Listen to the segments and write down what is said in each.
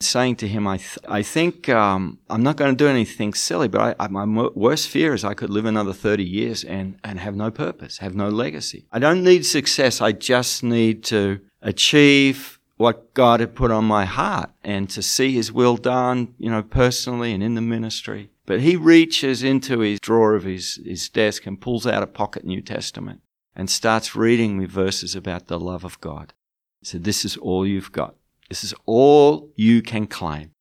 Saying to him, I, th- I think um, I'm not going to do anything silly, but I, I, my worst fear is I could live another 30 years and, and have no purpose, have no legacy. I don't need success. I just need to achieve what God had put on my heart and to see His will done, you know, personally and in the ministry. But he reaches into his drawer of his, his desk and pulls out a pocket New Testament and starts reading me verses about the love of God. He said, This is all you've got. This is all you can claim.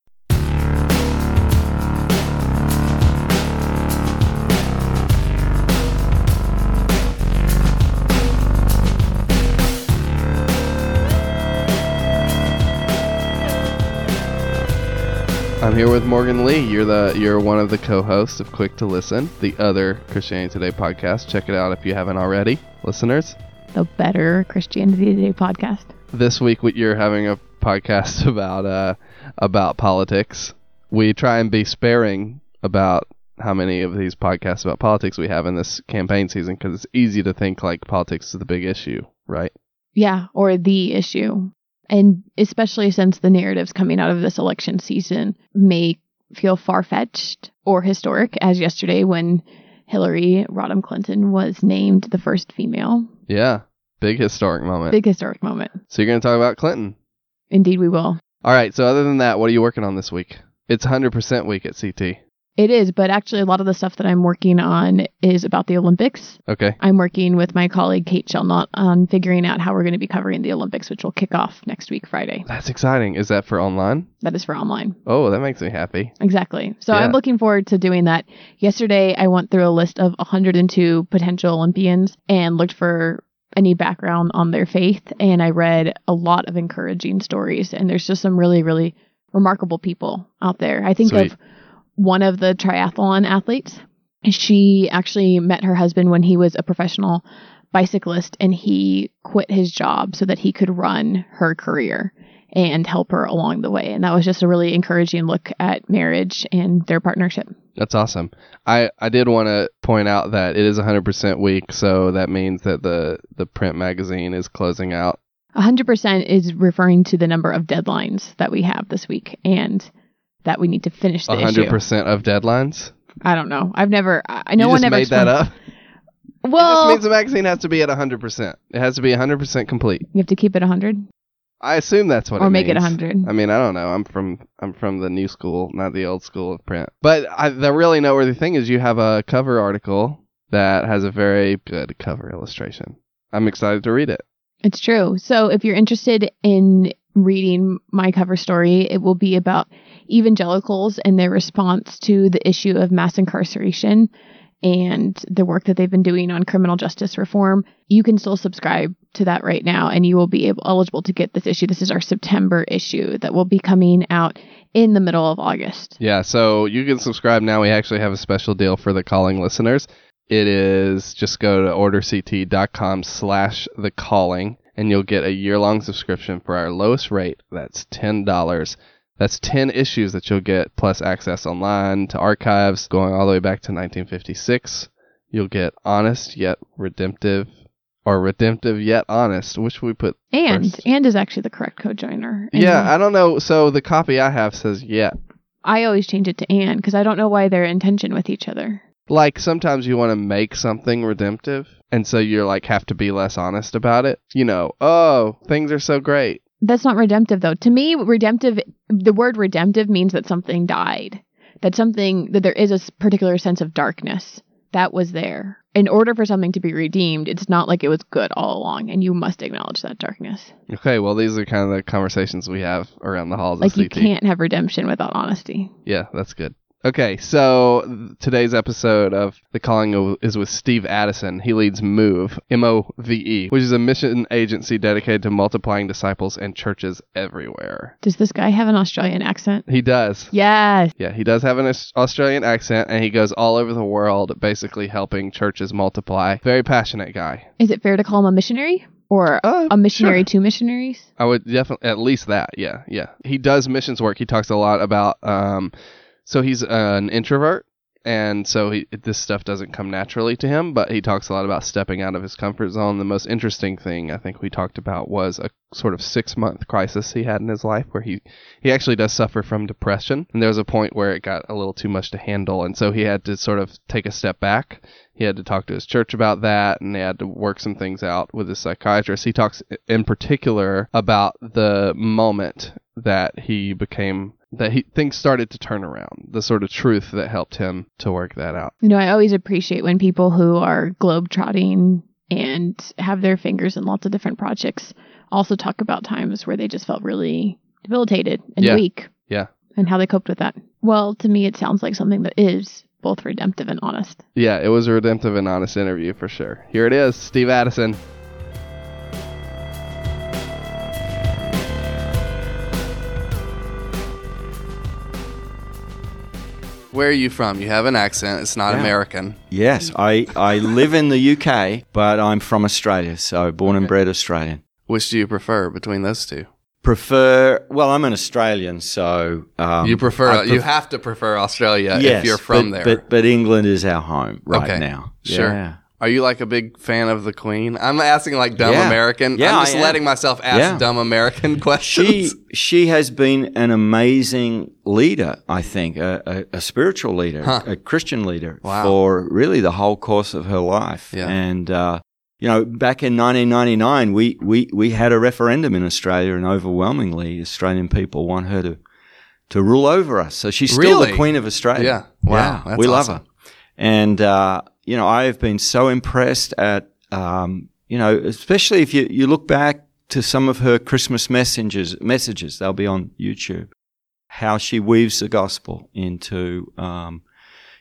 I'm here with Morgan Lee. You're the you're one of the co-hosts of Quick to Listen, the other Christianity Today podcast. Check it out if you haven't already, listeners. the better Christianity Today podcast. This week you're having a podcast about uh about politics. We try and be sparing about how many of these podcasts about politics we have in this campaign season because it's easy to think like politics is the big issue, right? Yeah, or the issue. And especially since the narratives coming out of this election season may feel far fetched or historic, as yesterday when Hillary Rodham Clinton was named the first female. Yeah, big historic moment. Big historic moment. So you're going to talk about Clinton. Indeed, we will. All right. So other than that, what are you working on this week? It's 100% week at CT. It is, but actually, a lot of the stuff that I'm working on is about the Olympics. Okay. I'm working with my colleague Kate Shellnutt on figuring out how we're going to be covering the Olympics, which will kick off next week, Friday. That's exciting. Is that for online? That is for online. Oh, that makes me happy. Exactly. So Yeah. I'm looking forward to doing that. Yesterday, I went through a list of 102 potential Olympians and looked for any background on their faith. And I read a lot of encouraging stories. And there's just some really, really remarkable people out there. I think Sweet. of one of the triathlon athletes. She actually met her husband when he was a professional bicyclist and he quit his job so that he could run her career and help her along the way. And that was just a really encouraging look at marriage and their partnership. That's awesome. I, I did want to point out that it is 100% week, so that means that the, the print magazine is closing out. 100% is referring to the number of deadlines that we have this week and that we need to finish the 100% issue. of deadlines. I don't know. I've never, I know you one just never made that up. it Well, just means the magazine has to be at 100%. It has to be 100% complete. you have to keep it 100 I assume that's what or it make it means. 100. I mean, I don't know. I'm from I'm from the new school, not the old school of print. But I, the really noteworthy thing is you have a cover article that has a very good cover illustration. I'm excited to read it. It's true. So if you're interested in reading my cover story, it will be about evangelicals and their response to the issue of mass incarceration and the work that they've been doing on criminal justice reform. You can still subscribe to that right now and you will be able, eligible to get this issue. This is our September issue that will be coming out in the middle of August. Yeah, so you can subscribe now. We actually have a special deal for the calling listeners. It is just go to orderct.com slash the calling and you'll get a year long subscription for our lowest rate. That's ten dollars. That's ten issues that you'll get plus access online to archives going all the way back to 1956. You'll get honest yet redemptive, or redemptive yet honest. Which we put And First. and is actually the correct co-joiner. And yeah, I don't know. So the copy I have says yet. I always change it to and because I don't know why they're in tension with each other. like sometimes you want to make something redemptive and so you're like have to be less honest about it you know oh things are so great That's not redemptive though. To me, redemptive the word redemptive means that something died. That something that there is a particular sense of darkness that was there. In order for something to be redeemed, it's not like it was good all along and you must acknowledge that darkness. okay well these are kind of the conversations we have around the halls Like you CT. can't have redemption without honesty. yeah that's good Okay, so today's episode of The Calling is with Steve Addison. He leads MOVE, M O V E, which is a mission agency dedicated to multiplying disciples and churches everywhere. Does this guy have an Australian accent? He does. Yes. Yeah, he does have an Australian accent, and he goes all over the world basically helping churches multiply. Very passionate guy. Is it fair to call him a missionary? or Uh, a missionary sure. to missionaries? I would definitely at least that. Yeah, yeah. He does missions work. He talks a lot about. Um, so he's uh, an introvert, and so he, this stuff doesn't come naturally to him. But he talks a lot about stepping out of his comfort zone. The most interesting thing I think we talked about was a sort of six month crisis he had in his life where he he actually does suffer from depression, and there was a point where it got a little too much to handle, and so he had to sort of take a step back. He had to talk to his church about that, and they had to work some things out with his psychiatrist. He talks in particular about the moment that he became that he things started to turn around, the sort of truth that helped him to work that out. You know, I always appreciate when people who are globetrotting and have their fingers in lots of different projects also talk about times where they just felt really debilitated and Yeah. weak Yeah. and how they coped with that. Well, to me, it sounds like something that is both redemptive and honest. Yeah, it was a redemptive and honest interview for sure. Here it is, Steve Addison. Where are you from? You have an accent. It's not Yeah. American. Yes, I, I live in the UK, but I'm from Australia, so born and bred Australian. Which do you prefer between those two? Prefer, well, I'm an Australian, so. Um, you prefer. I you have to prefer Australia yes, if you're from but, there. But, but England is our home right Okay, now. sure. Yeah. Are you like a big fan of the Queen? I'm asking like dumb Yeah. American. Yeah, I'm just letting myself ask Yeah. dumb American questions. she she has been an amazing leader, I think, a, a, a spiritual leader, Huh. a Christian leader Wow. for really the whole course of her life. Yeah. And uh, you know, back in 1999, we, we we had a referendum in Australia, and overwhelmingly Australian people want her to to rule over us. So she's still Really? the Queen of Australia. Yeah. Wow, that's we love her. And uh, you know, I have been so impressed at um, you know, especially if you, you look back to some of her Christmas messages messages, they'll be on YouTube, how she weaves the gospel into um,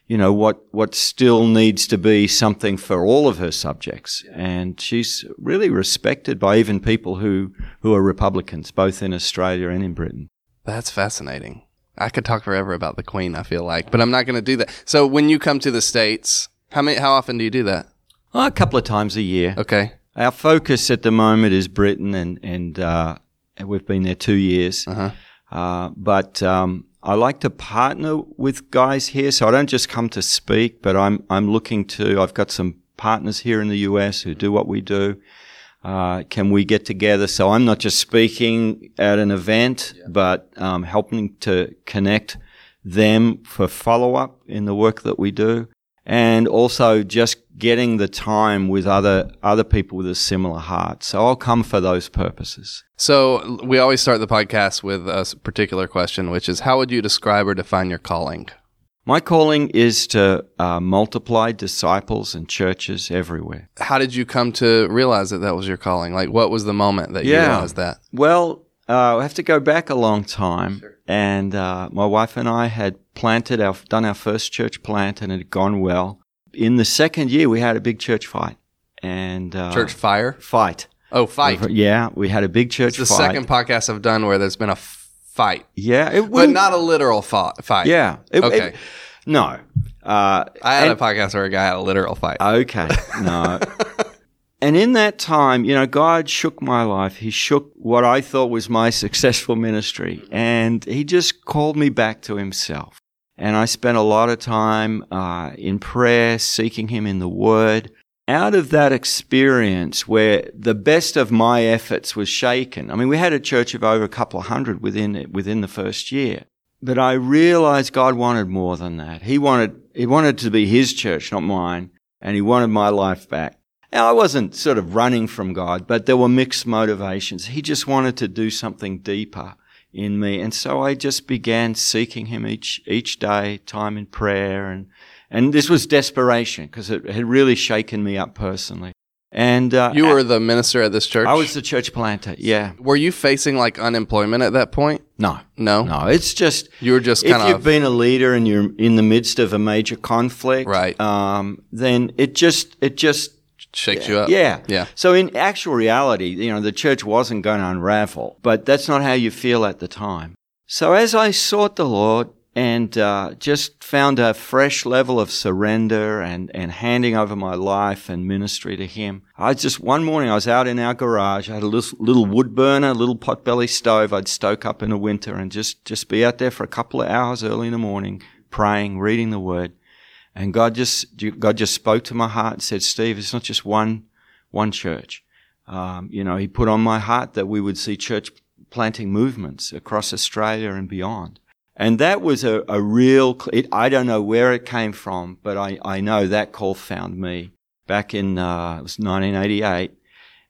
you know, what what still needs to be something for all of her subjects. And she's really respected by even people who, who are Republicans, both in Australia and in Britain. That's fascinating. I could talk forever about the Queen. I feel like, but I'm not going to do that. So when you come to the states, how many? How often do you do that? Oh, a couple of times a year. Okay. Our focus at the moment is Britain, and and, uh, we've been there two years. Uh-huh. Uh, but um, I like to partner with guys here, so I don't just come to speak, but I'm I'm looking to. I've got some partners here in the US who do what we do. Uh, can we get together? So I'm not just speaking at an event, but um, helping to connect them for follow up in the work that we do, and also just getting the time with other other people with a similar heart. So I'll come for those purposes. So we always start the podcast with a particular question, which is, how would you describe or define your calling? My calling is to uh, multiply disciples and churches everywhere. How did you come to realize that that was your calling? Like, what was the moment that you Yeah. realized that? Well, uh, I have to go back a long time, and uh, my wife and I had planted our done our first church plant, and it had gone well. In the second year, we had a big church fight, and uh, Church fire? fight. Oh, fight. Yeah, we had a big church It's the fight. second podcast I've done where there's been a fight, yeah, it but not a literal fight. Yeah. It- Okay. it- no. Uh, I had and- a podcast where a guy had a literal fight. Okay. No. and in that time, you know, God shook my life. He shook what I thought was my successful ministry. And He just called me back to Himself. And I spent a lot of time uh, in prayer, seeking Him in the Word. Out of that experience where the best of my efforts was shaken, I mean, we had a church of over a couple of hundred within, within the first year. But I realized God wanted more than that. He wanted, He wanted to be His church, not mine and he wanted my life back. Now, I wasn't sort of running from God, but there were mixed motivations. He just wanted to do something deeper in me. And so I just began seeking him each, each day, time in prayer. And, and this was desperation because it had really shaken me up personally. And, uh, You were the minister at this church? I was the church planter. Yeah. Were you facing like unemployment at that point? No, No. no, it's just, You were just kind of. If you've been a leader and you're in the midst of a major conflict, Right. um, then it just, it just, shakes you up. Yeah. Yeah. So in actual reality, you know, the church wasn't going to unravel, but that's not how you feel at the time. So as I sought the Lord and uh, just found a fresh level of surrender and, and handing over my life and ministry to Him. I just, one morning I was out in our garage. I had a little, little wood burner, a little potbelly stove I'd stoke up in the winter and just, just be out there for a couple of hours early in the morning, praying, reading the Word. And God just, God just spoke to my heart and said, Steve, it's not just one, one church. Um, you know, He put on my heart that we would see church planting movements across Australia and beyond. And that was a, a real, it, I don't know where it came from, but I, I know that call found me back in, uh, it was 1988.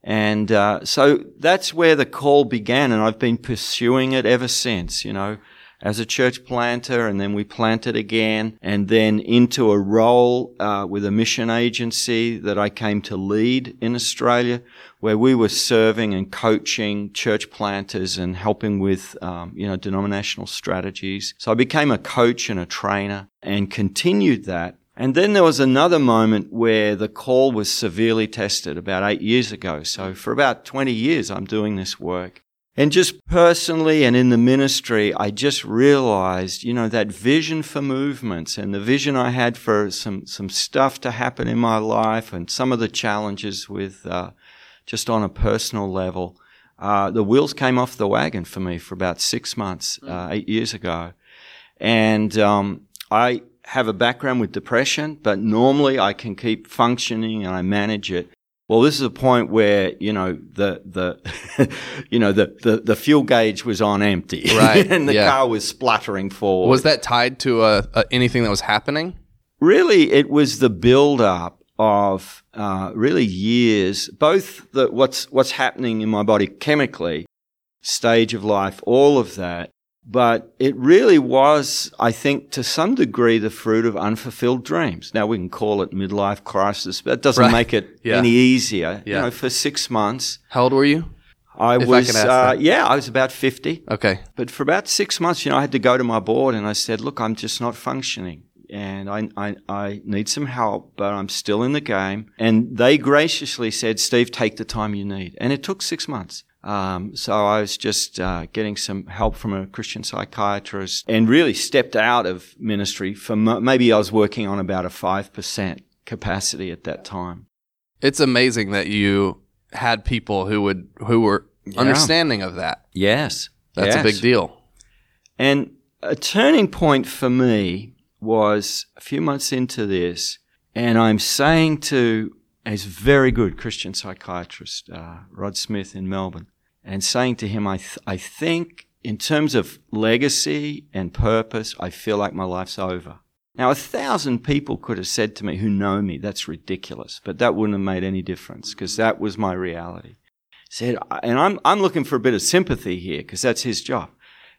And, uh, so that's where the call began and I've been pursuing it ever since, you know, as a church planter and then we planted again and then into a role, uh, with a mission agency that I came to lead in Australia where we were serving and coaching church planters and helping with, um, you know, denominational strategies. So I became a coach and a trainer and continued that. And then there was another moment where the call was severely tested about eight years ago. So for about 20 years, I'm doing this work. And just personally and in the ministry, I just realized, you know, that vision for movements and the vision I had for some, some stuff to happen in my life and some of the challenges with, uh, just on a personal level. Uh, the wheels came off the wagon for me for about six months, mm. uh, eight years ago. And um, I have a background with depression, but normally I can keep functioning and I manage it. Well, this is a point where you know the the you know the, the, the fuel gauge was on empty, right? and the yeah. car was spluttering forward. Was that tied to uh, uh, anything that was happening? Really, it was the build up of uh, really years, both the, what's what's happening in my body chemically, stage of life, all of that. But it really was, I think, to some degree, the fruit of unfulfilled dreams. Now we can call it midlife crisis, but it doesn't right. make it yeah. any easier. Yeah. You know, for six months. How old were you? I if was, I uh, yeah, I was about 50. Okay. But for about six months, you know, I had to go to my board and I said, look, I'm just not functioning and I, I, I, need some help, but I'm still in the game. And they graciously said, Steve, take the time you need. And it took six months. Um, so I was just uh, getting some help from a Christian psychiatrist and really stepped out of ministry for maybe I was working on about a 5% capacity at that time. It's amazing that you had people who would who were yeah. understanding of that. Yes. That's yes. a big deal. And a turning point for me was a few months into this, and I'm saying to a very good Christian psychiatrist, uh, Rod Smith in Melbourne, and saying to him, I, th- I think in terms of legacy and purpose, I feel like my life's over. Now, a thousand people could have said to me who know me, that's ridiculous, but that wouldn't have made any difference because that was my reality. Said, and I'm, I'm looking for a bit of sympathy here because that's his job.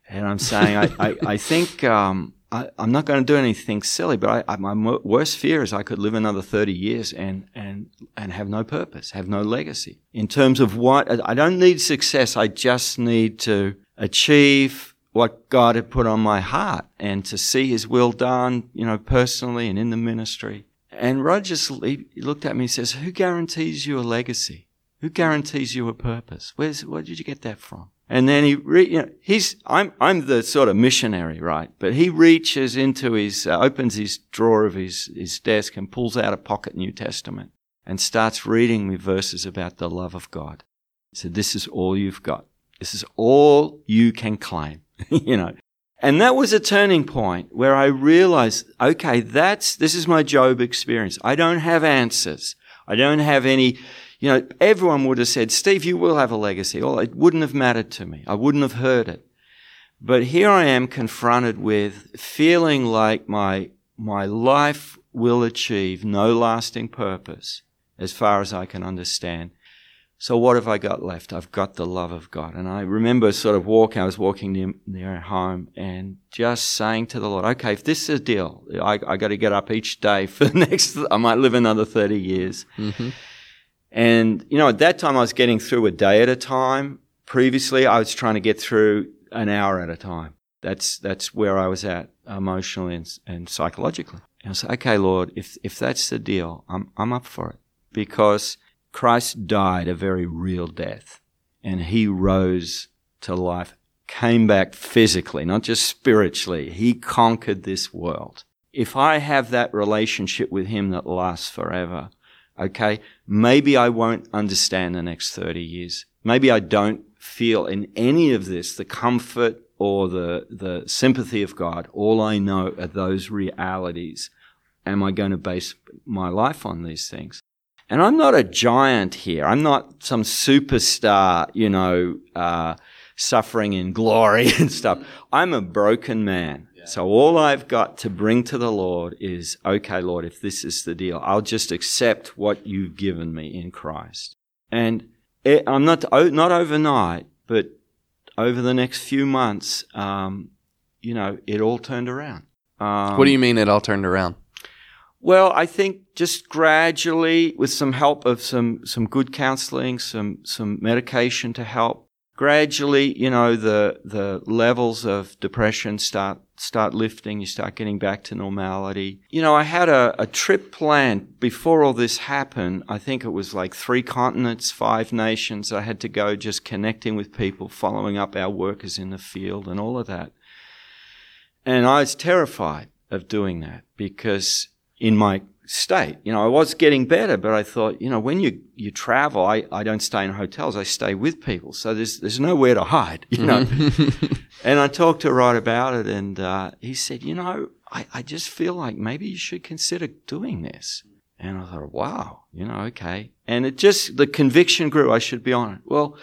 And I'm saying, I, I, I think, um, I, am not going to do anything silly, but I, I, my worst fear is I could live another 30 years and, and, and have no purpose, have no legacy. In terms of what, I don't need success. I just need to achieve what God had put on my heart and to see His will done, you know, personally and in the ministry. And Roger he looked at me and says, Who guarantees you a legacy? Who guarantees you a purpose? Where's, where did you get that from? And then he, re- you know, he's, I'm, I'm the sort of missionary, right? But he reaches into his, uh, opens his drawer of his, his desk and pulls out a pocket New Testament and starts reading me verses about the love of God. He said, this is all you've got. This is all you can claim, you know. And that was a turning point where I realized, okay, that's, this is my Job experience. I don't have answers. I don't have any, you know, everyone would have said, Steve, you will have a legacy. Well, it wouldn't have mattered to me. I wouldn't have heard it. But here I am confronted with feeling like my, my life will achieve no lasting purpose as far as I can understand. So what have I got left? I've got the love of God. And I remember sort of walking, I was walking near, near home and just saying to the Lord, okay, if this is a deal, I, I got to get up each day for the next, I might live another 30 years. Mm-hmm. And, you know, at that time I was getting through a day at a time. Previously I was trying to get through an hour at a time. That's, that's where I was at emotionally and, and psychologically. And I said, okay, Lord, if, if that's the deal, I'm, I'm up for it because Christ died a very real death and he rose to life came back physically, not just spiritually. He conquered this world. If I have that relationship with him that lasts forever, okay, maybe I won't understand the next 30 years. Maybe I don't feel in any of this the comfort or the, the sympathy of God. All I know are those realities. Am I going to base my life on these things? And I'm not a giant here. I'm not some superstar, you know, uh, suffering in glory and stuff. I'm a broken man. So all I've got to bring to the Lord is, okay, Lord, if this is the deal, I'll just accept what you've given me in Christ. And it, I'm not, not overnight, but over the next few months, um, you know, it all turned around. Um, what do you mean it all turned around? Well, I think just gradually, with some help of some some good counselling, some some medication to help, gradually, you know, the the levels of depression start start lifting. You start getting back to normality. You know, I had a, a trip planned before all this happened. I think it was like three continents, five nations. I had to go just connecting with people, following up our workers in the field, and all of that. And I was terrified of doing that because in my state. You know, I was getting better, but I thought, you know, when you, you travel, I, I don't stay in hotels, I stay with people. So there's, there's nowhere to hide, you know. and I talked to Rod about it, and uh, he said, you know, I, I just feel like maybe you should consider doing this. And I thought, wow, you know, okay. And it just, the conviction grew, I should be on it. Well,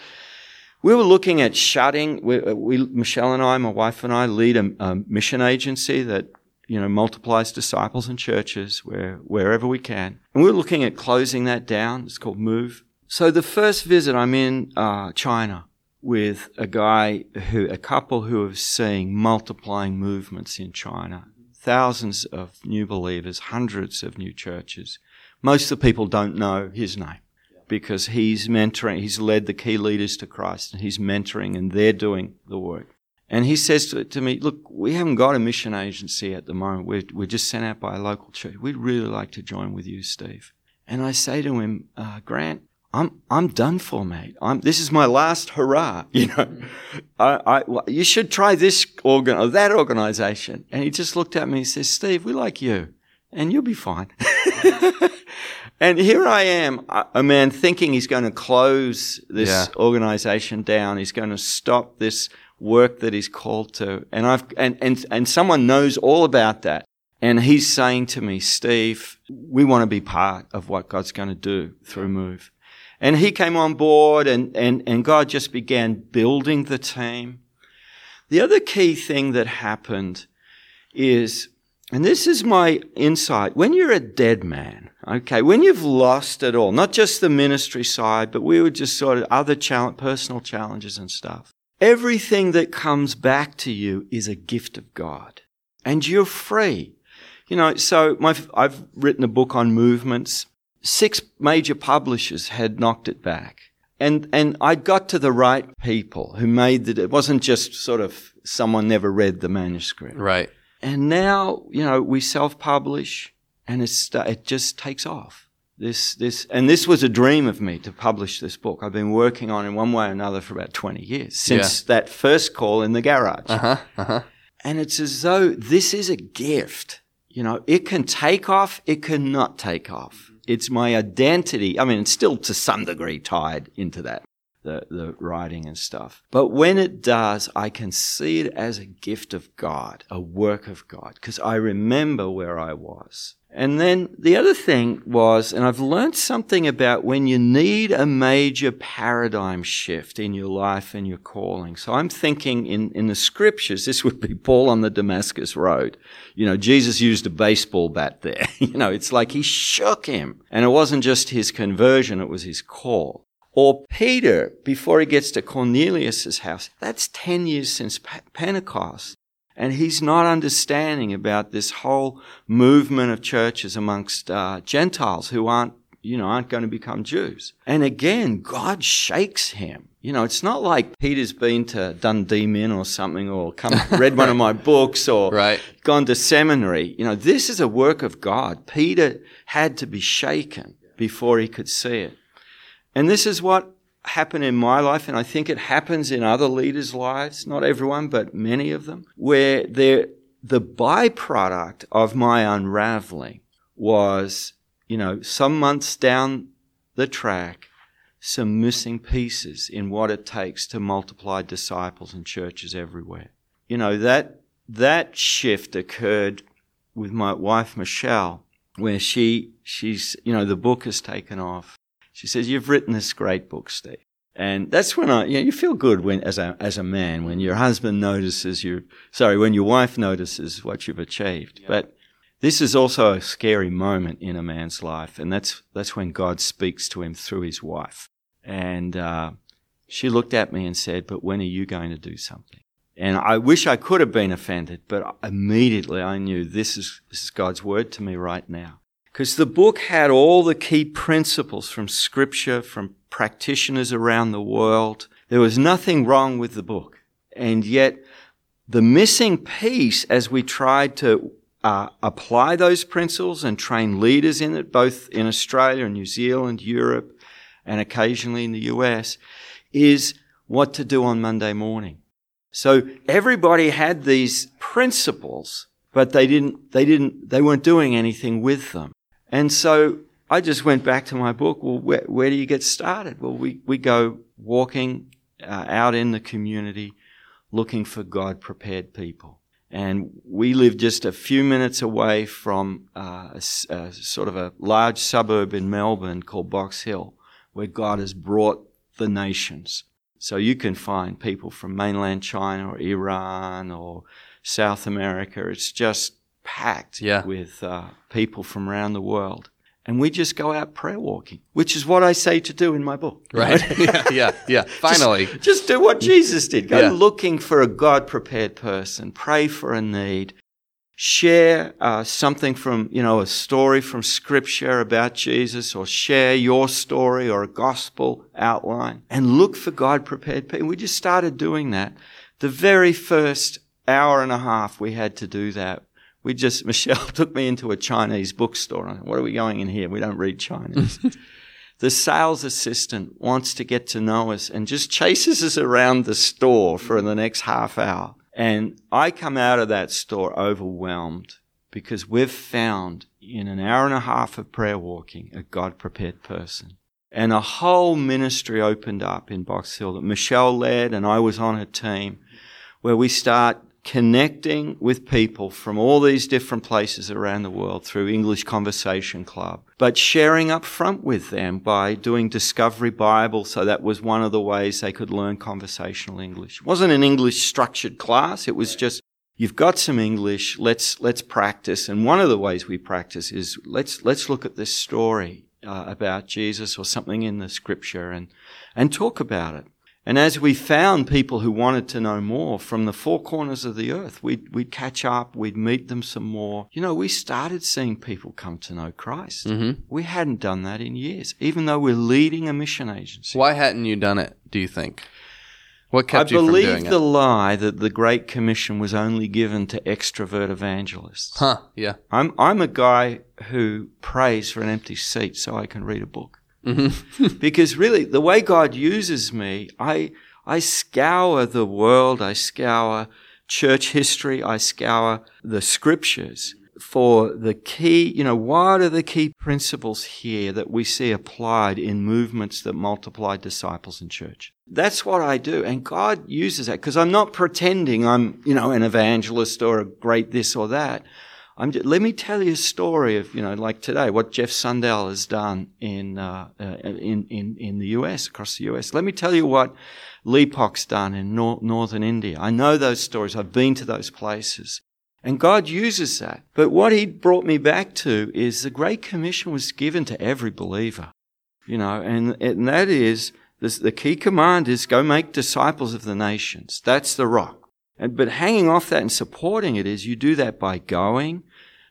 we were looking at shutting. We, we, Michelle and I, my wife and I, lead a, a mission agency that you know, multiplies disciples and churches where, wherever we can. And we're looking at closing that down. It's called Move. So the first visit, I'm in uh, China with a guy who, a couple who are seeing multiplying movements in China. Thousands of new believers, hundreds of new churches. Most of the people don't know his name because he's mentoring, he's led the key leaders to Christ and he's mentoring and they're doing the work. And he says to, to, me, Look, we haven't got a mission agency at the moment. We're, we're just sent out by a local church. We'd really like to join with you, Steve. And I say to him, uh, Grant, I'm, I'm done for, mate. I'm, this is my last hurrah. You know, I, I, well, you should try this organ or that organization. And he just looked at me and says, Steve, we like you and you'll be fine. and here I am, a man thinking he's going to close this yeah. organization down. He's going to stop this work that he's called to. And I've, and, and, and someone knows all about that. And he's saying to me, Steve, we want to be part of what God's going to do through Move. And he came on board and, and, and God just began building the team. The other key thing that happened is, and this is my insight, when you're a dead man, okay, when you've lost it all, not just the ministry side, but we were just sort of other challenge, personal challenges and stuff. Everything that comes back to you is a gift of God. And you're free. You know, so my, I've written a book on movements. Six major publishers had knocked it back. And, and I got to the right people who made that. It wasn't just sort of someone never read the manuscript. Right. And now, you know, we self-publish and it's, it just takes off. This, this, and this was a dream of me to publish this book. I've been working on it in one way or another for about 20 years since yeah. that first call in the garage. Uh-huh, uh-huh. And it's as though this is a gift. You know, it can take off, it cannot take off. It's my identity. I mean, it's still to some degree tied into that, the, the writing and stuff. But when it does, I can see it as a gift of God, a work of God, because I remember where I was. And then the other thing was, and I've learned something about when you need a major paradigm shift in your life and your calling. So I'm thinking in, in the scriptures, this would be Paul on the Damascus Road. You know, Jesus used a baseball bat there. you know, it's like he shook him. And it wasn't just his conversion, it was his call. Or Peter, before he gets to Cornelius's house, that's 10 years since Pentecost. And he's not understanding about this whole movement of churches amongst uh, Gentiles who aren't, you know, aren't going to become Jews. And again, God shakes him. You know, it's not like Peter's been to Dundee Min or something or come read one of my books or right. gone to seminary. You know, this is a work of God. Peter had to be shaken before he could see it. And this is what happened in my life, and I think it happens in other leaders' lives, not everyone, but many of them, where the byproduct of my unraveling was, you know, some months down the track, some missing pieces in what it takes to multiply disciples and churches everywhere. You know, that, that shift occurred with my wife, Michelle, where she, she's, you know, the book has taken off. She says, you've written this great book, Steve. And that's when I, you, know, you feel good when, as a, as a man, when your husband notices you, sorry, when your wife notices what you've achieved. Yeah. But this is also a scary moment in a man's life. And that's, that's when God speaks to him through his wife. And uh, she looked at me and said, But when are you going to do something? And I wish I could have been offended, but immediately I knew this is, this is God's word to me right now. Because the book had all the key principles from scripture, from practitioners around the world. There was nothing wrong with the book. And yet, the missing piece as we tried to uh, apply those principles and train leaders in it, both in Australia and New Zealand, Europe, and occasionally in the US, is what to do on Monday morning. So everybody had these principles, but they didn't, they didn't, they weren't doing anything with them. And so I just went back to my book. Well, where, where do you get started? Well, we, we go walking uh, out in the community looking for God prepared people. And we live just a few minutes away from uh, a, a, sort of a large suburb in Melbourne called Box Hill where God has brought the nations. So you can find people from mainland China or Iran or South America. It's just packed yeah. with uh, people from around the world. And we just go out prayer walking, which is what I say to do in my book. Right. yeah, yeah, yeah. Finally. Just, just, do what Jesus did. Go yeah. looking for a God prepared person. Pray for a need share uh, something from, you know, a story from scripture about Jesus or share your story or a gospel outline and look for God prepared people. We just started doing that. The very first hour and a half we had to do that. We just, Michelle took me into a Chinese bookstore. What are we going in here? We don't read Chinese. the sales assistant wants to get to know us and just chases us around the store for the next half hour. And I come out of that store overwhelmed because we've found in an hour and a half of prayer walking a God prepared person. And a whole ministry opened up in Box Hill that Michelle led and I was on her team where we start connecting with people from all these different places around the world through English Conversation Club, but sharing up front with them by doing Discovery Bible. So that was one of the ways they could learn conversational English. It wasn't an English structured class. It was just, you've got some English. Let's, let's practice. And one of the ways we practice is let's, let's look at this story uh, about Jesus or something in the scripture and, and talk about it. And as we found people who wanted to know more from the four corners of the earth, we'd, we'd catch up, we'd meet them some more. You know, we started seeing people come to know Christ. Mm-hmm. We hadn't done that in years, even though we're leading a mission agency. Why hadn't you done it, do you think? What kept I you from doing it? I believe the lie that the Great Commission was only given to extrovert evangelists. Huh, yeah. I'm, I'm a guy who prays for an empty seat so I can read a book. Mm-hmm. because really, the way God uses me, I, I scour the world, I scour church history, I scour the scriptures for the key, you know, what are the key principles here that we see applied in movements that multiply disciples in church? That's what I do. And God uses that because I'm not pretending I'm, you know, an evangelist or a great this or that. Just, let me tell you a story of, you know, like today, what Jeff Sundell has done in, uh, uh, in, in, in the US, across the US. Let me tell you what Lee Pok's done in nor- northern India. I know those stories. I've been to those places. And God uses that. But what he brought me back to is the Great Commission was given to every believer, you know, and, and that is this, the key command is go make disciples of the nations. That's the rock. And, but hanging off that and supporting it is you do that by going,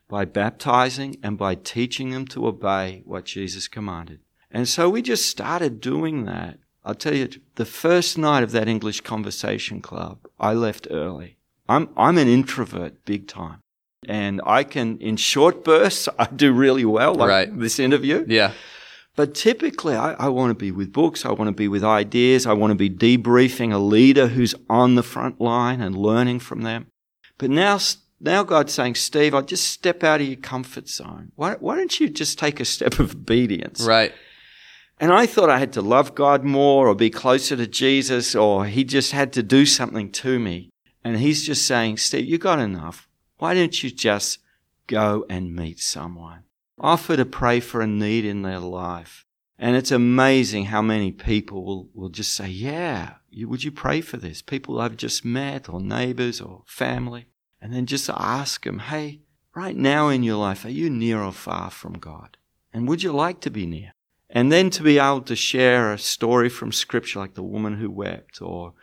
by baptizing, and by teaching them to obey what Jesus commanded. And so we just started doing that. I'll tell you, the first night of that English conversation club, I left early. I'm, I'm an introvert big time. And I can, in short bursts, I do really well, like right. this interview. Yeah. But typically, I, I want to be with books. I want to be with ideas. I want to be debriefing a leader who's on the front line and learning from them. But now, now God's saying, Steve, I'll just step out of your comfort zone. Why, why don't you just take a step of obedience? Right. And I thought I had to love God more or be closer to Jesus or he just had to do something to me. And he's just saying, Steve, you got enough. Why don't you just go and meet someone? Offer to pray for a need in their life. And it's amazing how many people will, will just say, Yeah, you, would you pray for this? People I've just met, or neighbors, or family. And then just ask them, Hey, right now in your life, are you near or far from God? And would you like to be near? And then to be able to share a story from Scripture, like the woman who wept, or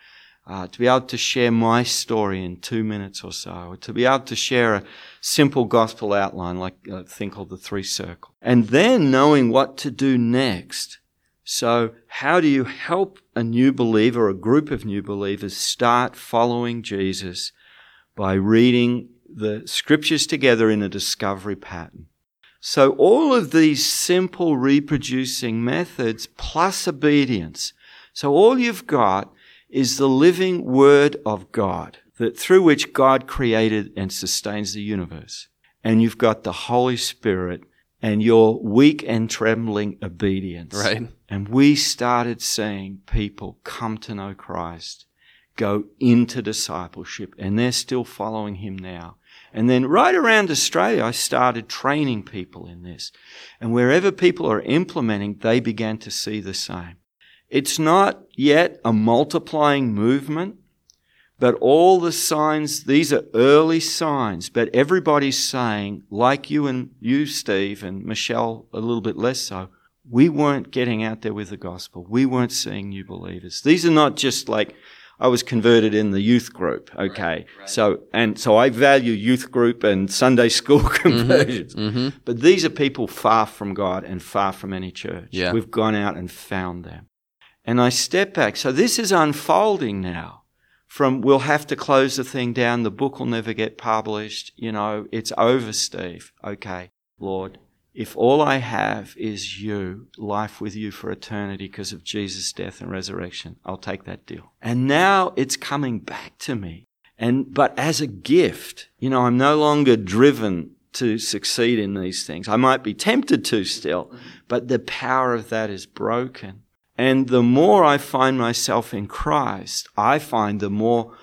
uh, to be able to share my story in two minutes or so, or to be able to share a simple gospel outline like a thing called the three circle. And then knowing what to do next. So how do you help a new believer, a group of new believers start following Jesus by reading the scriptures together in a discovery pattern? So all of these simple reproducing methods plus obedience. So all you've got is the living word of God that through which God created and sustains the universe. And you've got the Holy Spirit and your weak and trembling obedience. Right. And we started seeing people come to know Christ, go into discipleship, and they're still following him now. And then right around Australia, I started training people in this. And wherever people are implementing, they began to see the same. It's not yet a multiplying movement, but all the signs, these are early signs, but everybody's saying, like you and you, Steve, and Michelle a little bit less so, we weren't getting out there with the gospel. We weren't seeing new believers. These are not just like, I was converted in the youth group. Okay. Right, right. So, and so I value youth group and Sunday school conversions. Mm-hmm, mm-hmm. But these are people far from God and far from any church. Yeah. We've gone out and found them. And I step back. So this is unfolding now from we'll have to close the thing down. The book will never get published. You know, it's over, Steve. Okay, Lord, if all I have is you, life with you for eternity because of Jesus' death and resurrection, I'll take that deal. And now it's coming back to me. And, but as a gift, you know, I'm no longer driven to succeed in these things. I might be tempted to still, but the power of that is broken. And the more I find myself in Christ, I find the more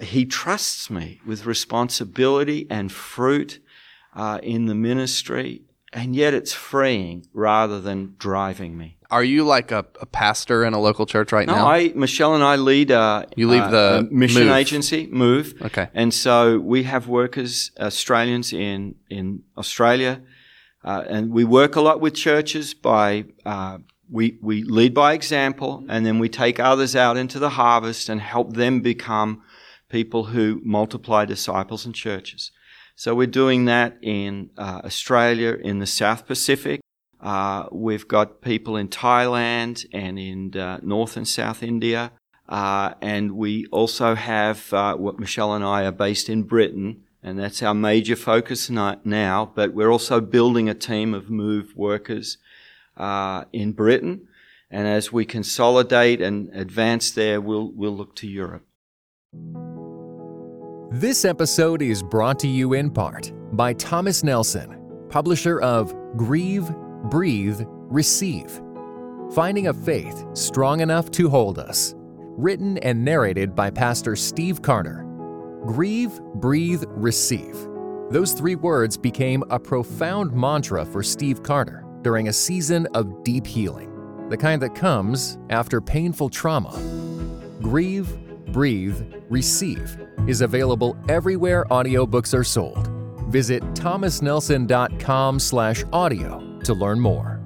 He trusts me with responsibility and fruit uh, in the ministry. And yet it's freeing rather than driving me. Are you like a, a pastor in a local church right no, now? I, Michelle and I lead. Uh, you lead uh, the mission move. agency, Move. Okay. And so we have workers, Australians in in Australia, uh, and we work a lot with churches by uh, we, we lead by example and then we take others out into the harvest and help them become people who multiply disciples and churches. So we're doing that in uh, Australia, in the South Pacific. Uh, we've got people in Thailand and in uh, North and South India. Uh, and we also have uh, what Michelle and I are based in Britain, and that's our major focus now. But we're also building a team of Move workers uh, in Britain. And as we consolidate and advance there, we'll, we'll look to Europe. This episode is brought to you in part by Thomas Nelson, publisher of Grieve, Breathe, Receive Finding a Faith Strong Enough to Hold Us. Written and narrated by Pastor Steve Carter. Grieve, Breathe, Receive. Those three words became a profound mantra for Steve Carter during a season of deep healing, the kind that comes after painful trauma. Grieve, Breathe, Receive is available everywhere audiobooks are sold. Visit thomasnelson.com slash audio to learn more.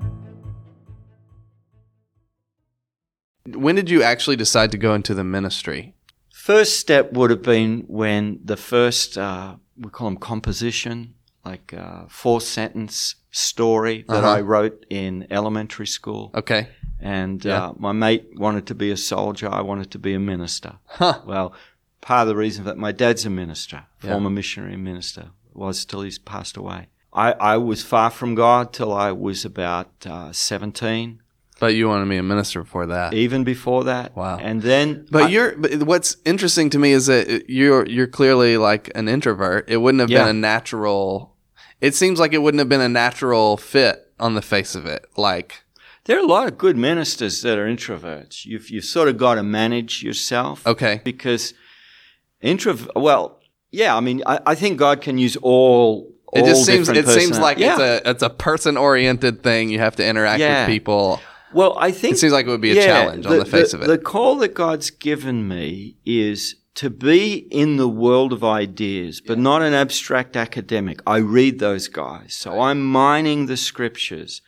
When did you actually decide to go into the ministry? First step would have been when the first, uh, we call them composition, like uh, four sentence story that Uh-huh. I wrote in elementary school. Okay. And Yeah. uh, my mate wanted to be a soldier. I wanted to be a minister. Huh. Well, part of the reason that my dad's a minister, Yeah. former missionary minister, was till he's passed away. I, I was far from God till I was about uh, 17, But you wanted to be a minister before that. even before that. Wow. And then. But I- you're. But what's interesting to me is that you're you're clearly like an introvert. It wouldn't have Yeah. been a natural. It seems like it wouldn't have been a natural fit on the face of it. Like There are a lot of good ministers that are introverts. You've, you've sort of got to manage yourself. okay, Because introvert, well, yeah, I mean, I, I think God can use all. it all just seems it seems like yeah. it's a it's a person oriented thing. You have to interact Yeah. with people. Well, I think It seems like it would be a challenge on the face of it. The call that God's given me is to be in the world of ideas, but not an abstract academic. I read those guys. So I'm mining the scriptures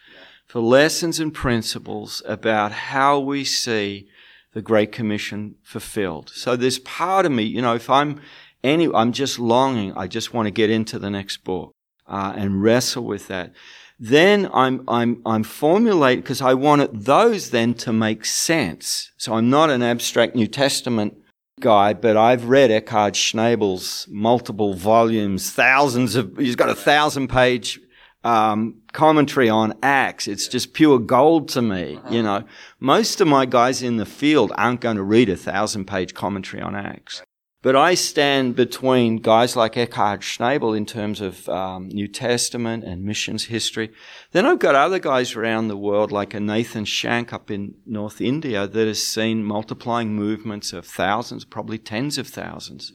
for lessons and principles about how we see the Great Commission fulfilled. So there's part of me, you know, if I'm any, I'm just longing, I just want to get into the next book uh, and wrestle with that. Then I'm I'm I'm formulating because I wanted those then to make sense. So I'm not an abstract New Testament guy, but I've read Eckhard Schnabel's multiple volumes, thousands of. He's got a thousand page um, commentary on Acts. It's just pure gold to me. You know, most of my guys in the field aren't going to read a thousand page commentary on Acts. But I stand between guys like Eckhard Schnabel in terms of um, New Testament and missions history. Then I've got other guys around the world like a Nathan Shank up in North India that has seen multiplying movements of thousands, probably tens of thousands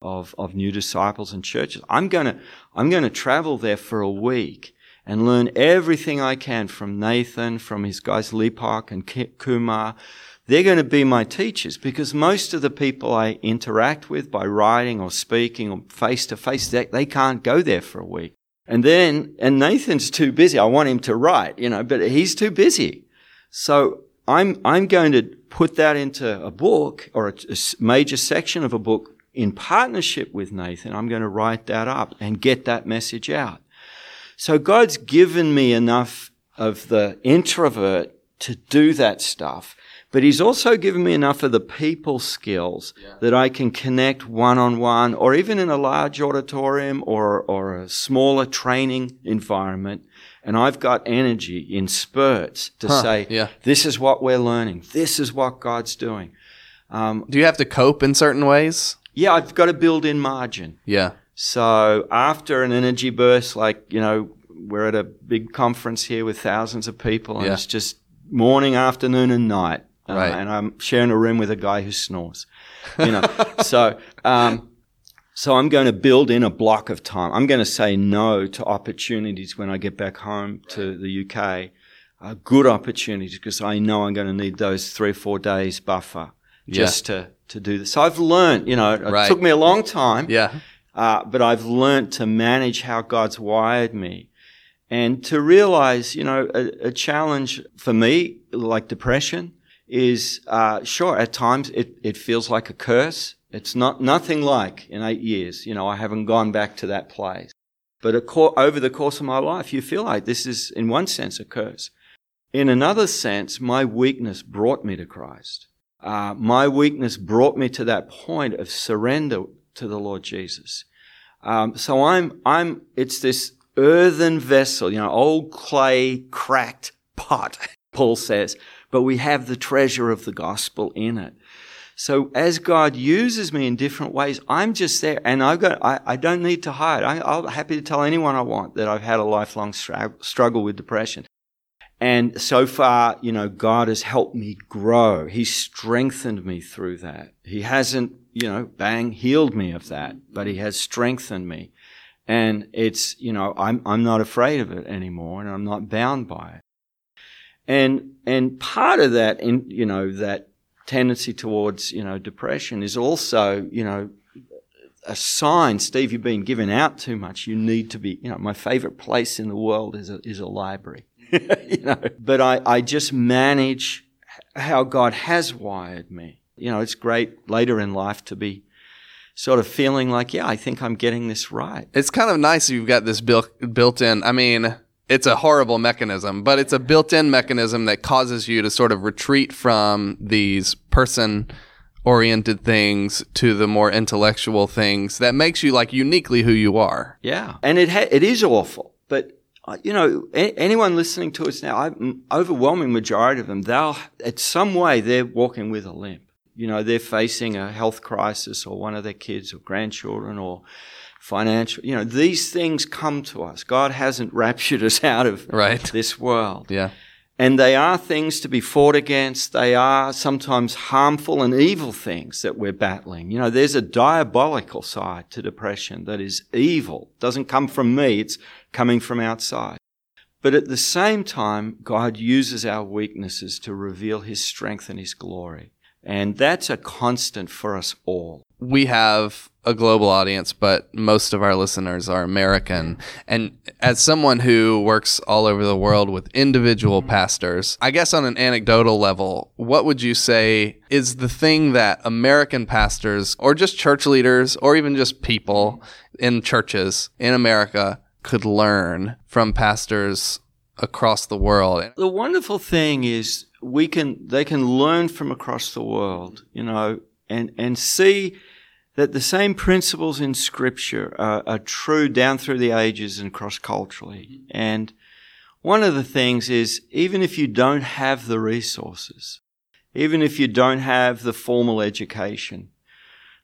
of, of new disciples and churches. I'm going to, I'm to travel there for a week and learn everything I can from Nathan, from his guys Lipak and Kumar. They're going to be my teachers because most of the people I interact with by writing or speaking or face to face, they, can't go there for a week. And then, and Nathan's too busy. I want him to write, you know, but he's too busy. So I'm, I'm going to put that into a book or a major section of a book in partnership with Nathan. I'm going to write that up and get that message out. So God's given me enough of the introvert to do that stuff, but He's also given me enough of the people skills that I can connect one on one or even in a large auditorium or, or a smaller training environment. And I've got energy in spurts to Huh, say, yeah. this is what we're learning. This is what God's doing. Um, Do you have to cope in certain ways? yeah, I've got to build in margin. Yeah. So after an energy burst, like, you know, we're at a big conference here with thousands of people and Yeah. it's just morning, afternoon and night. Uh, Right. and I'm sharing a room with a guy who snores, you know. so, um, so I'm going to build in a block of time. I'm going to say no to opportunities when I get back home to the UK. Uh, good opportunities because I know I'm going to need those three or four days buffer just to, to do this. So I've learned, you know, it Right. took me a long time. Yeah. Uh, but I've learned to manage how God's wired me and to realize, you know, a, a challenge for me, like depression, is uh, sure at times it, it feels like a curse. It's not nothing like in eight years. You know, I haven't gone back to that place. But co- over the course of my life, you feel like this is, in one sense, a curse. In another sense, my weakness brought me to Christ. Uh, my weakness brought me to that point of surrender to the Lord Jesus. Um, so I'm, I'm, it's this earthen vessel, you know, old clay cracked pot, Paul says, but we have the treasure of the gospel in it. So as God uses me in different ways, I'm just there and I've got, I, I don't need to hide. I, I'm happy to tell anyone I want that I've had a lifelong strugg- struggle with depression. And so far, you know, God has helped me grow. He's strengthened me through that. He hasn't, you know, bang, healed me of that, but He has strengthened me. And it's, you know, I'm, I'm not afraid of it anymore and I'm not bound by it. And, and part of that, in, you know, that tendency towards, you know, depression is also, you know, a sign, Steve, you've been given out too much. You need to be, you know, my favorite place in the world is a, is a library. you know, but I, I just manage how God has wired me. You know, it's great later in life to be sort of feeling like, yeah, I think I'm getting this right. It's kind of nice you've got this built built in. I mean, it's a horrible mechanism, but it's a built-in mechanism that causes you to sort of retreat from these person oriented things to the more intellectual things that makes you like uniquely who you are. Yeah. And it ha- it is awful. but uh, you know, a- anyone listening to us now, I, overwhelming majority of them, they'll, at some way, they're walking with a limp. You know, they're facing a health crisis or one of their kids or grandchildren or financial, you know, these things come to us. God hasn't raptured us out of Right. this world. Yeah. And they are things to be fought against. They are sometimes harmful and evil things that we're battling. You know, there's a diabolical side to depression that is evil. It doesn't come from me. It's coming from outside. But at the same time, God uses our weaknesses to reveal his strength and his glory. And that's a constant for us all. We have a global audience, but most of our listeners are American. And as someone who works all over the world with individual mm-hmm. pastors, I guess on an anecdotal level, what would you say is the thing that American pastors or just church leaders or even just people in churches in America could learn from pastors across the world? The wonderful thing is we can they can learn from across the world, you know, and and see that the same principles in Scripture are, are true down through the ages and cross culturally. Mm-hmm. And one of the things is even if you don't have the resources, even if you don't have the formal education,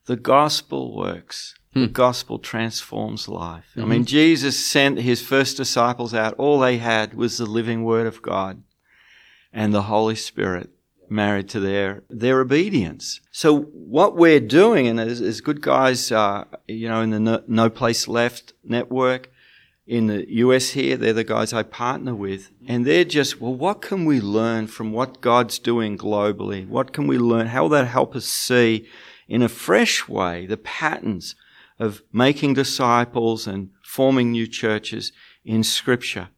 the gospel works. The hmm. gospel transforms life. I mean, mm-hmm. Jesus sent his first disciples out. All they had was the living word of God and the Holy Spirit married to their their obedience. So what we're doing, and as, as good guys, uh, you know, in the no, no Place Left network in the US here, they're the guys I partner with, and they're just, well, what can we learn from what God's doing globally? What can we learn? How will that help us see in a fresh way the patterns of making disciples and forming new churches in Scripture?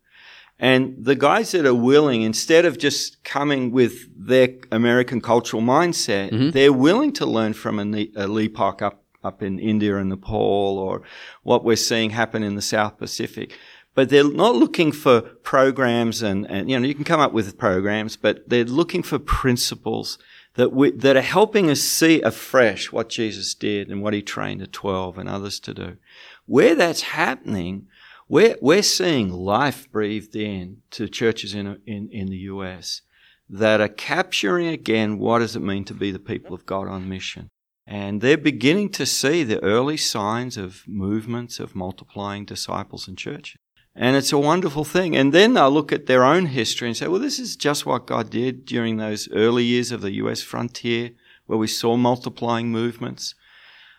And the guys that are willing, instead of just coming with their American cultural mindset, mm-hmm. they're willing to learn from a, a Lepak up, up in India and Nepal or what we're seeing happen in the South Pacific. But they're not looking for programs and, and, you know, you can come up with programs, but they're looking for principles that we, that are helping us see afresh what Jesus did and what he trained the 12 and others to do. Where that's happening, we're, we're seeing life breathed in to churches in, in, in the US that are capturing again what does it mean to be the people of God on mission. And they're beginning to see the early signs of movements of multiplying disciples and churches. And it's a wonderful thing. And then they'll look at their own history and say, well, this is just what God did during those early years of the US frontier where we saw multiplying movements.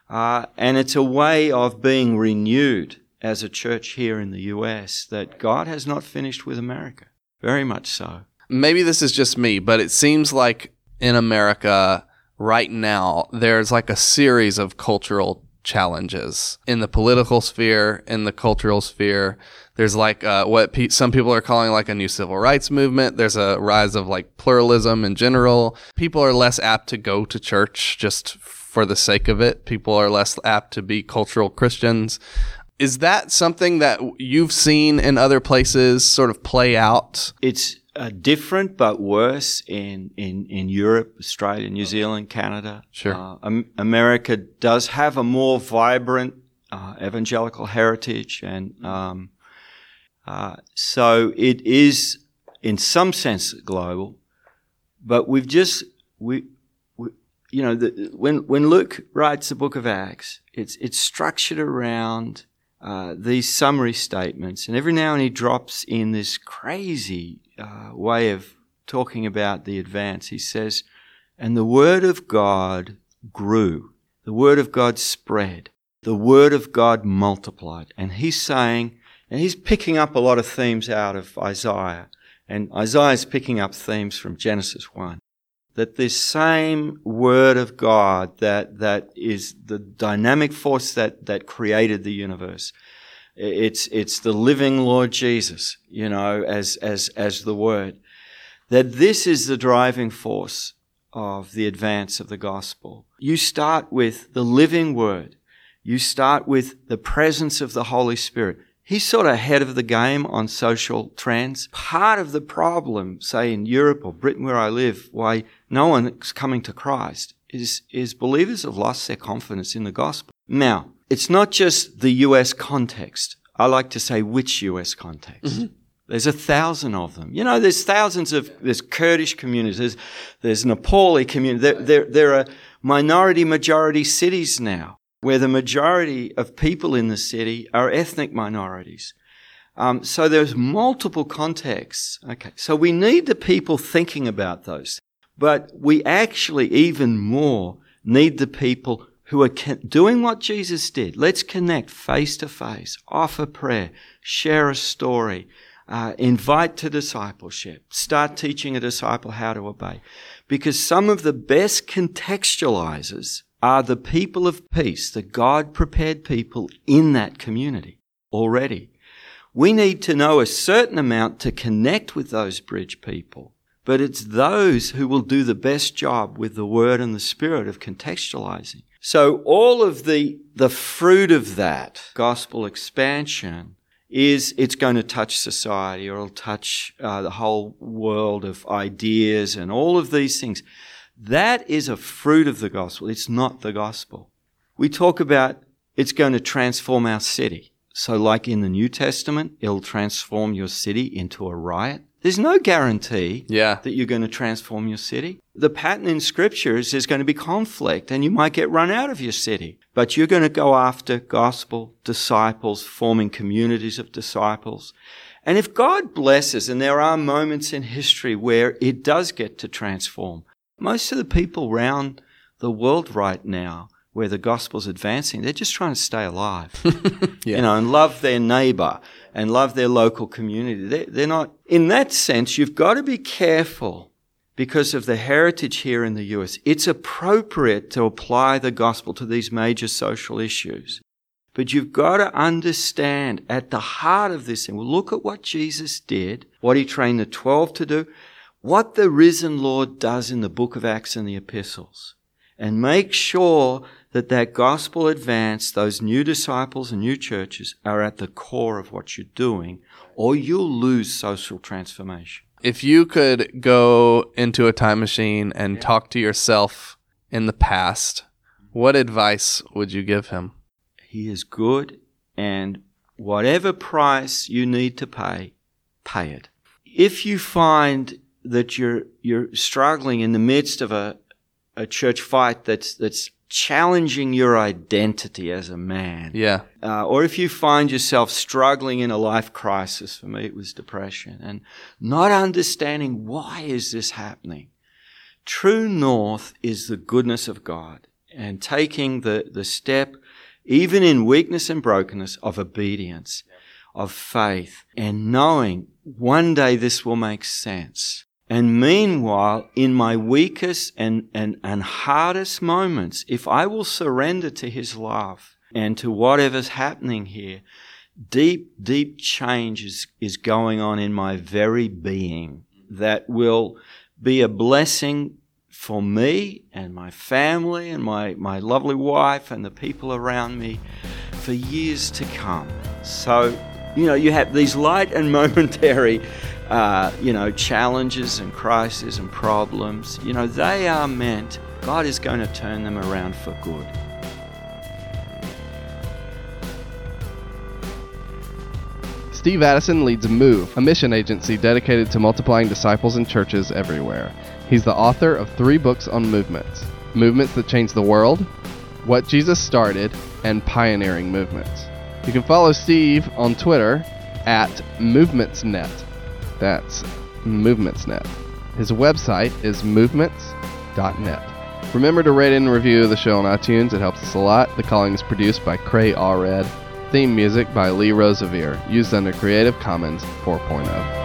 Uh, and it's a way of being renewed as a church here in the US that God has not finished with America. Very much so. maybe this is just me, but it seems like in America right now, there's like a series of cultural challenges in the political sphere, in the cultural sphere. There's like uh, what pe- some people are calling like a new civil rights movement. There's a rise of like pluralism in general. People are less apt to go to church just for the sake of it. People are less apt to be cultural Christians. Is that something that you've seen in other places sort of play out? It's uh, different but worse in, in, in Europe, Australia, New Zealand, Canada. Sure. Uh, Am- America does have a more vibrant uh, evangelical heritage, and um, uh, so it is, in some sense, global. But we've just we, we you know, the, when when Luke writes the Book of Acts, it's it's structured around uh, these summary statements, and every now and he drops in this crazy uh, way of talking about the advance. He says, "And the word of God grew, the word of God spread, the word of God multiplied," and he's saying, and he's picking up a lot of themes out of Isaiah, and Isaiah's picking up themes from Genesis one that this same word of God that, that is the dynamic force that, that created the universe. It's, it's the living Lord Jesus, you know, as, as, as the word. That this is the driving force of the advance of the gospel. You start with the living word. You start with the presence of the Holy Spirit. He's sort of ahead of the game on social trends. Part of the problem, say in Europe or Britain where I live, why no one is coming to Christ is, is believers have lost their confidence in the gospel. Now, it's not just the US context. I like to say which US context. Mm-hmm. There's a thousand of them. You know, there's thousands of, there's Kurdish communities, there's, there's Nepali communities. There, there, there are minority majority cities now where the majority of people in the city are ethnic minorities. Um, so there's multiple contexts. Okay. So we need the people thinking about those, but we actually even more need the people who are doing what Jesus did. Let's connect face to face, offer prayer, share a story, uh, invite to discipleship, start teaching a disciple how to obey. Because some of the best contextualizers are the people of peace, the God prepared people in that community already. We need to know a certain amount to connect with those bridge people, but it's those who will do the best job with the word and the spirit of contextualizing. So all of the, the fruit of that gospel expansion is it's going to touch society or it'll touch uh, the whole world of ideas and all of these things. That is a fruit of the gospel. It's not the gospel. We talk about it's going to transform our city. So like in the New Testament, it'll transform your city into a riot. There's no guarantee yeah. that you're going to transform your city. The pattern in scripture is there's going to be conflict and you might get run out of your city. But you're going to go after gospel disciples, forming communities of disciples. And if God blesses, and there are moments in history where it does get to transform, most of the people around the world right now where the gospel's advancing, they're just trying to stay alive, yeah. you know, and love their neighbor and love their local community. They're, they're not, in that sense, you've got to be careful because of the heritage here in the US. It's appropriate to apply the gospel to these major social issues. But you've got to understand at the heart of this thing, well, look at what Jesus did, what he trained the 12 to do what the risen Lord does in the book of Acts and the epistles and make sure that that gospel advance, those new disciples and new churches are at the core of what you're doing or you'll lose social transformation. If you could go into a time machine and yeah. talk to yourself in the past, what advice would you give him? He is good and whatever price you need to pay, pay it. If you find that you're you're struggling in the midst of a a church fight that's that's challenging your identity as a man. Yeah. Uh, or if you find yourself struggling in a life crisis, for me it was depression, and not understanding why is this happening. True north is the goodness of God and taking the, the step, even in weakness and brokenness, of obedience, of faith, and knowing one day this will make sense. And meanwhile, in my weakest and, and, and hardest moments, if I will surrender to His love and to whatever's happening here, deep, deep change is, is going on in my very being that will be a blessing for me and my family and my, my lovely wife and the people around me for years to come. So, you know, you have these light and momentary uh, you know, challenges and crises and problems, you know, they are meant, God is going to turn them around for good. Steve Addison leads Move, a mission agency dedicated to multiplying disciples and churches everywhere. He's the author of three books on movements Movements That Change the World, What Jesus Started, and Pioneering Movements. You can follow Steve on Twitter at MovementsNet. That's MovementsNet. His website is movements.net. Remember to rate and review the show on iTunes. It helps us a lot. The Calling is produced by Cray Allred. Theme music by Lee Rosevere. Used under Creative Commons 4.0.